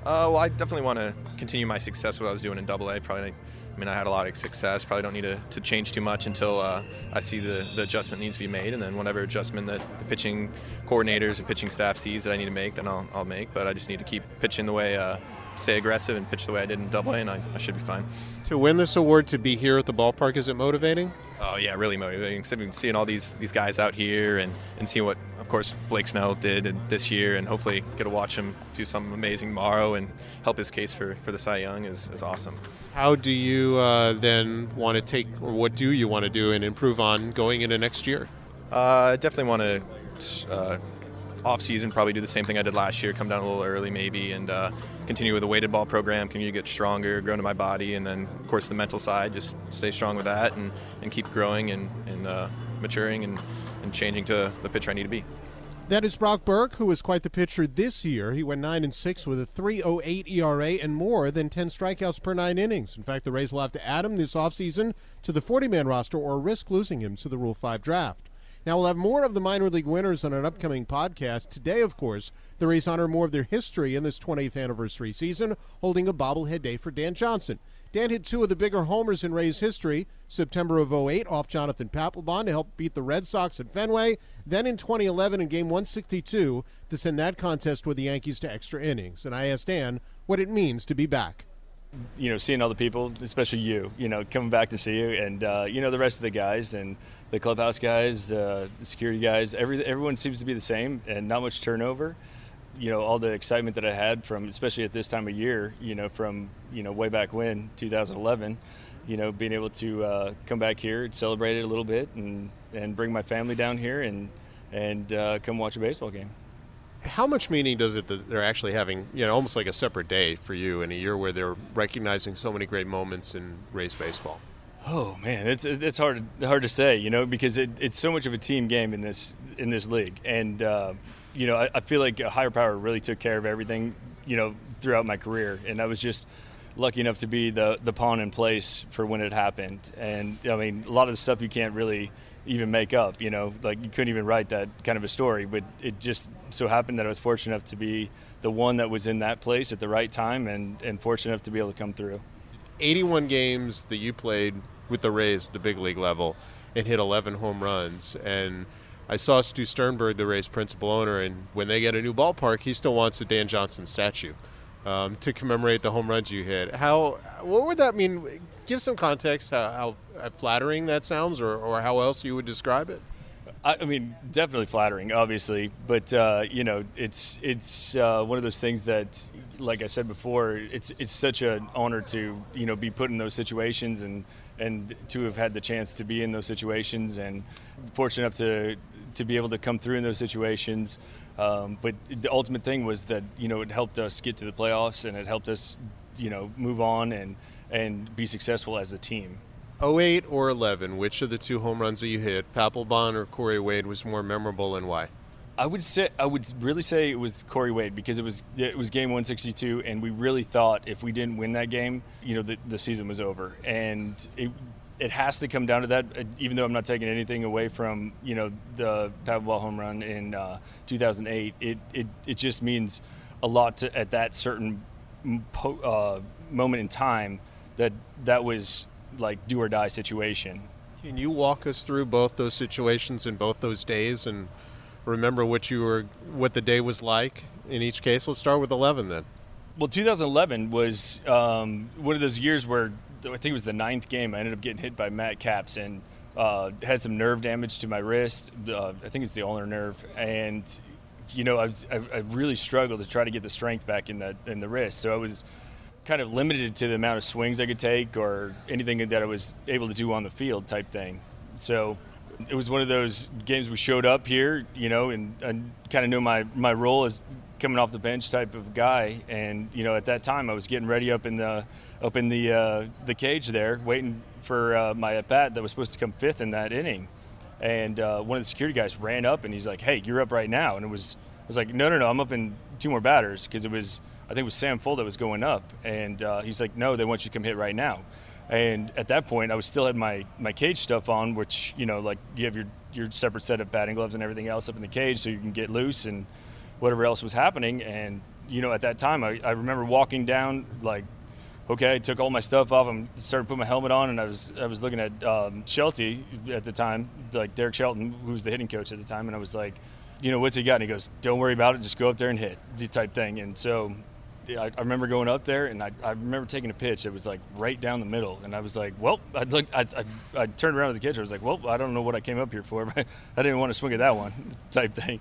Uh, well, I definitely want to continue my success what I was doing in Double A. Probably I mean, I had a lot of success. Probably don't need to, to change too much until uh, I see the, the adjustment needs to be made. And then whatever adjustment that the pitching coordinators and pitching staff sees that I need to make, then I'll, I'll make. But I just need to keep pitching the way, uh, stay aggressive and pitch the way I did in Double A, and I, I should be fine. To win this award, to be here at the ballpark, is it motivating? Oh yeah, really motivating. Seeing all these these guys out here and, and seeing what, of course, Blake Snell did this year, and hopefully get to watch him do something amazing tomorrow and help his case for, for the Cy Young is, is awesome. How do you uh, then want to take, or what do you want to do and improve on going into next year? Uh, I definitely want to uh, off season probably do the same thing I did last year, come down a little early maybe, and uh, continue with the weighted ball program, continue to get stronger, grow into my body, and then of course the mental side, just stay strong with that and, and keep growing and, and uh, maturing and, and changing to the pitcher I need to be. That is Brock Burke, who was quite the pitcher this year. He went 9 and 6 with a 3.08 ERA and more than 10 strikeouts per nine innings. In fact, the Rays will have to add him this offseason to the 40 man roster or risk losing him to the Rule 5 draft. Now, we'll have more of the minor league winners on an upcoming podcast. Today, of course, the Rays honor more of their history in this 20th anniversary season, holding a bobblehead day for Dan Johnson. Dan hit two of the bigger homers in Rays history, September of 08 off Jonathan Papelbon to help beat the Red Sox at Fenway, then in 2011 in game 162 to send that contest with the Yankees to extra innings. And I asked Dan what it means to be back you know, seeing all the people, especially you, you know, coming back to see you, and uh, you know the rest of the guys and the clubhouse guys, uh, the security guys. Every everyone seems to be the same, and not much turnover you know all the excitement that I had from especially at this time of year you know from you know way back when 2011 you know being able to uh, come back here and celebrate it a little bit and and bring my family down here and and uh, come watch a baseball game. How much meaning does it that they're actually having you know almost like a separate day for you in a year where they're recognizing so many great moments in Rays baseball? Oh man, it's it's hard hard to say, you know, because it, it's so much of a team game in this in this league, and uh, you know, I, I, feel like a higher power really took care of everything, you know, throughout my career, and I was just lucky enough to be the the pawn in place for when it happened. And I mean, a lot of the stuff you can't really even make up, you know, like you couldn't even write that kind of a story. But it just so happened that I was fortunate enough to be the one that was in that place at the right time, and and fortunate enough to be able to come through. 81 games that you played with the Rays, the big league level, and hit 11 home runs and I saw Stu Sternberg, the Rays principal owner, and when they get a new ballpark, he still wants a Dan Johnson statue um, to commemorate the home runs you hit. How? What would that mean? Give some context how, how flattering that sounds, or, or how else you would describe it. I, mean, definitely flattering, obviously, but uh, you know, it's it's uh, one of those things that, like I said before, it's it's such an honor to you know be put in those situations and and to have had the chance to be in those situations and fortunate enough to to be able to come through in those situations. Um, but the ultimate thing was that you know it helped us get to the playoffs and it helped us you know move on and and be successful as a team. 08 or 11, which of the two home runs that you hit, Papelbon or Corey Wade, was more memorable and why? I would say I would really say it was Corey Wade because it was it was game 162 and we really thought if we didn't win that game, you know, the, the season was over. And it it has to come down to that. Uh, even though I'm not taking anything away from you know the Papelbon home run in uh, 2008, it, it it just means a lot to, at that certain uh, moment in time that that was like do or die situation. Can you walk us through both those situations in both those days and remember what you were what the day was like in each case? Let's start with 11 then. Well, 2011 was um, one of those years where I think it was the ninth game. I ended up getting hit by Matt Capps, and Uh, had some nerve damage to my wrist. Uh, I think it's the ulnar nerve, and you know, I, I, I, really struggled to try to get the strength back in the in the wrist. So I was kind of limited to the amount of swings I could take or anything that I was able to do on the field type thing. So it was one of those games we showed up here, you know, and I kind of knew my my role as coming off the bench type of guy. And you know, at that time, I was getting ready up in the up in the uh, the cage there, waiting for uh, my at bat that was supposed to come fifth in that inning. And uh, one of the security guys ran up and he's like, "Hey, you're up right now." And it was I was like, "No, no, no, I'm up in two more batters because it was I think it was Sam Fuld that was going up." And uh, he's like, "No, they want you to come hit right now." And at that point, I was still had my my cage stuff on, which you know, like you have your your separate set of batting gloves and everything else up in the cage, so you can get loose and whatever else was happening. And you know, at that time, I, I remember walking down like okay, I took all my stuff off and started putting my helmet on, and I was I was looking at um, Shelty at the time, like Derek Shelton, who was the hitting coach at the time, and I was like, you know, what's he got? And he goes, don't worry about it, just go up there and hit, type thing. And so I, I remember going up there, and I, I remember taking a pitch. It was like right down the middle, and I was like, well, I looked, I, I, I turned around to the catcher, I was like, well, I don't know what I came up here for, but I didn't want to swing at that one, type thing.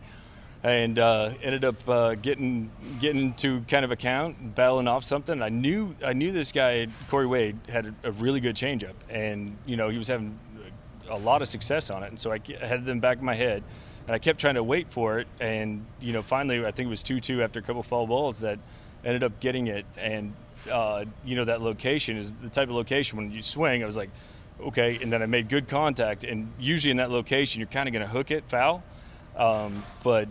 And uh, ended up uh, getting getting to kind of a count, battling off something. I knew I knew this guy Corey Wade had a, a, really good changeup, and you know he was having a lot of success on it, and so I had them back in my head, and I kept trying to wait for it, and you know finally I think it was two two after a couple foul balls that ended up getting it, and uh, you know that location is the type of location when you swing. I was like, okay, and then I made good contact, and usually in that location you're kind of going to hook it foul. Um, but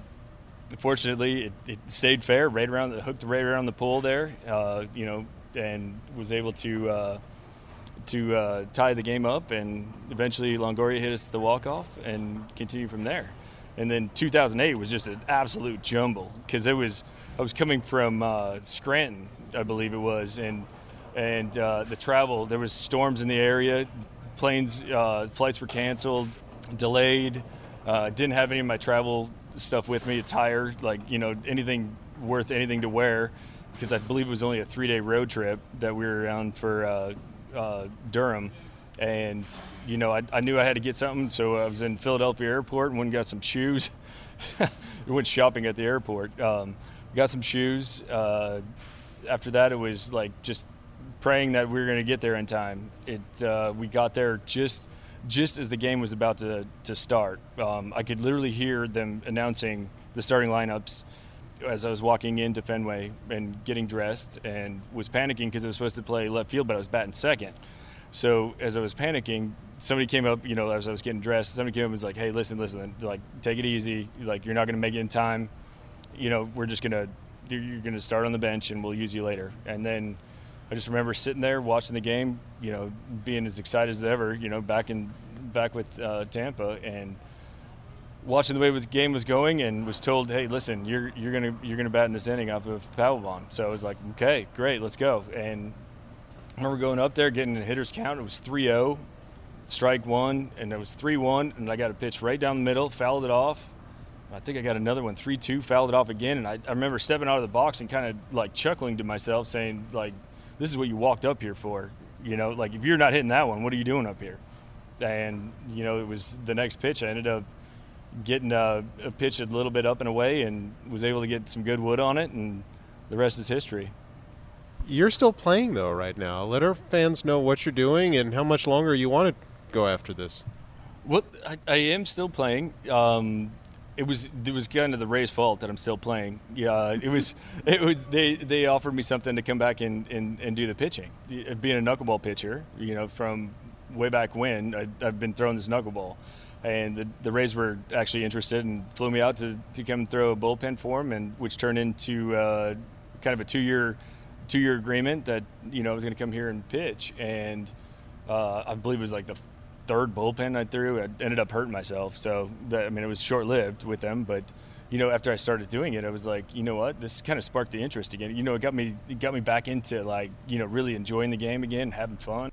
fortunately, it, it, stayed fair, right around the hooked right around the pole there, uh, you know, and was able to uh, to uh, tie the game up. And eventually, Longoria hit us the walk off and continue from there. And then 2008 was just an absolute jumble because it was I was coming from uh, Scranton, I believe it was, and and uh, the travel there was storms in the area, planes uh, flights were canceled, delayed. didn't have any of my travel stuff with me, attire, like you know anything worth anything to wear, because I believe it was only a three-day road trip that we were on for uh, uh, Durham, and you know I, I, knew I had to get something, so I was in Philadelphia Airport and went and got some shoes. went shopping at the airport. Um, got some shoes. Uh, after that, it was like just praying that we were going to get there in time. It uh, we got there just just as the game was about to, to start. Um, I could literally hear them announcing the starting lineups as I was walking into Fenway and getting dressed and was panicking because I was supposed to play left field, but I was batting second. So as I was panicking, somebody came up, you know, as I was getting dressed, somebody came up and was like, hey, listen, listen, like, take it easy. Like, you're not going to make it in time. You know, we're just going to, you're going to start on the bench and we'll use you later. And then I just remember sitting there watching the game, you know, being as excited as ever, you know, back in back with uh, Tampa and watching the way the game was going and was told, hey, listen, you're you're gonna you're gonna bat in this inning off of Papelbon. So I was like, okay, great, let's go. And I remember going up there, getting a hitter's count. It was 3-0, strike one, and it was 3-1, and I got a pitch right down the middle, fouled it off. I think I got another one, 3-2, fouled it off again, and I, I remember stepping out of the box and kind of like chuckling to myself, saying like, this is what you walked up here for. You know, like if you're not hitting that one, what are you doing up here? And you know, it was the next pitch. I ended up getting a, a pitch a little bit up and away, and was able to get some good wood on it, and the rest is history. You're still playing though right now. Let our fans know what you're doing and how much longer you want to go after this. Well, I, I am still playing. Um, it was it was kind of the Rays' fault that I'm still playing. Yeah, it was it was they they offered me something to come back and, and, and do the pitching. Being a knuckleball pitcher, you know, from way back when I, have been throwing this knuckleball, and the, the Rays were actually interested and flew me out to, to come throw a bullpen for them, and which turned into uh, kind of a two year two year agreement that you know I was going to come here and pitch, and uh, I believe it was like the third bullpen I threw, I ended up hurting myself. So that, I mean, it was short lived with them, but you know, after I started doing it, I was like, you know what, this kind of sparked the interest again. You know, it got me, it got me back into like, you know, really enjoying the game again, having fun.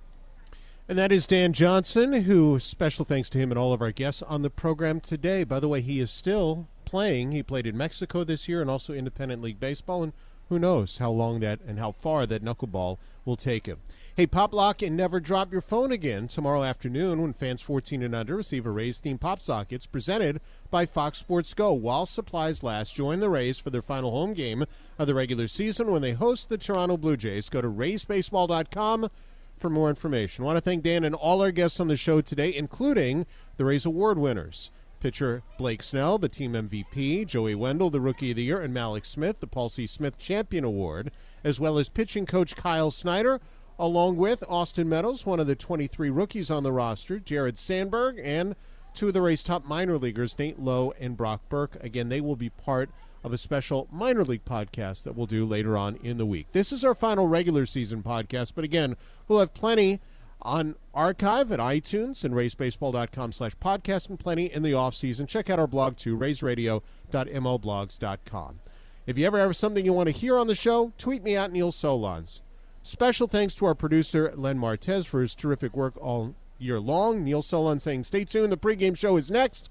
And that is Dan Johnson, who special thanks to him and all of our guests on the program today. By the way, he is still playing. He played in Mexico this year and also Independent League Baseball. And who knows how long that and how far that knuckleball will take him. Hey, pop lock and never drop your phone again tomorrow afternoon when fans 14 and under receive a Rays themed pop sockets presented by Fox Sports Go. While supplies last, join the Rays for their final home game of the regular season when they host the Toronto Blue Jays. Go to raysbaseball.com for more information. I want to thank Dan and all our guests on the show today, including the Rays Award winners. Pitcher Blake Snell, the team MVP, Joey Wendle, the Rookie of the Year, and Mallex Smith, the Paul C. Smith Champion Award, as well as pitching coach Kyle Snyder, along with Austin Meadows, one of the 23 rookies on the roster, Jared Sandberg, and two of the Rays top minor leaguers, Nate Lowe and Brock Burke. Again, they will be part of a special minor league podcast that we'll do later on in the week. This is our final regular season podcast, but again, we'll have plenty on archive at iTunes and raysbaseball.com slash podcast and plenty in the off season. Check out our blog too, raysradio.mlblogs.com. If you ever have something you want to hear on the show, tweet me at Neil Solondz. Special thanks to our producer, Len Martez, for his terrific work all year long. Neil Solondz saying, stay tuned. The pregame show is next.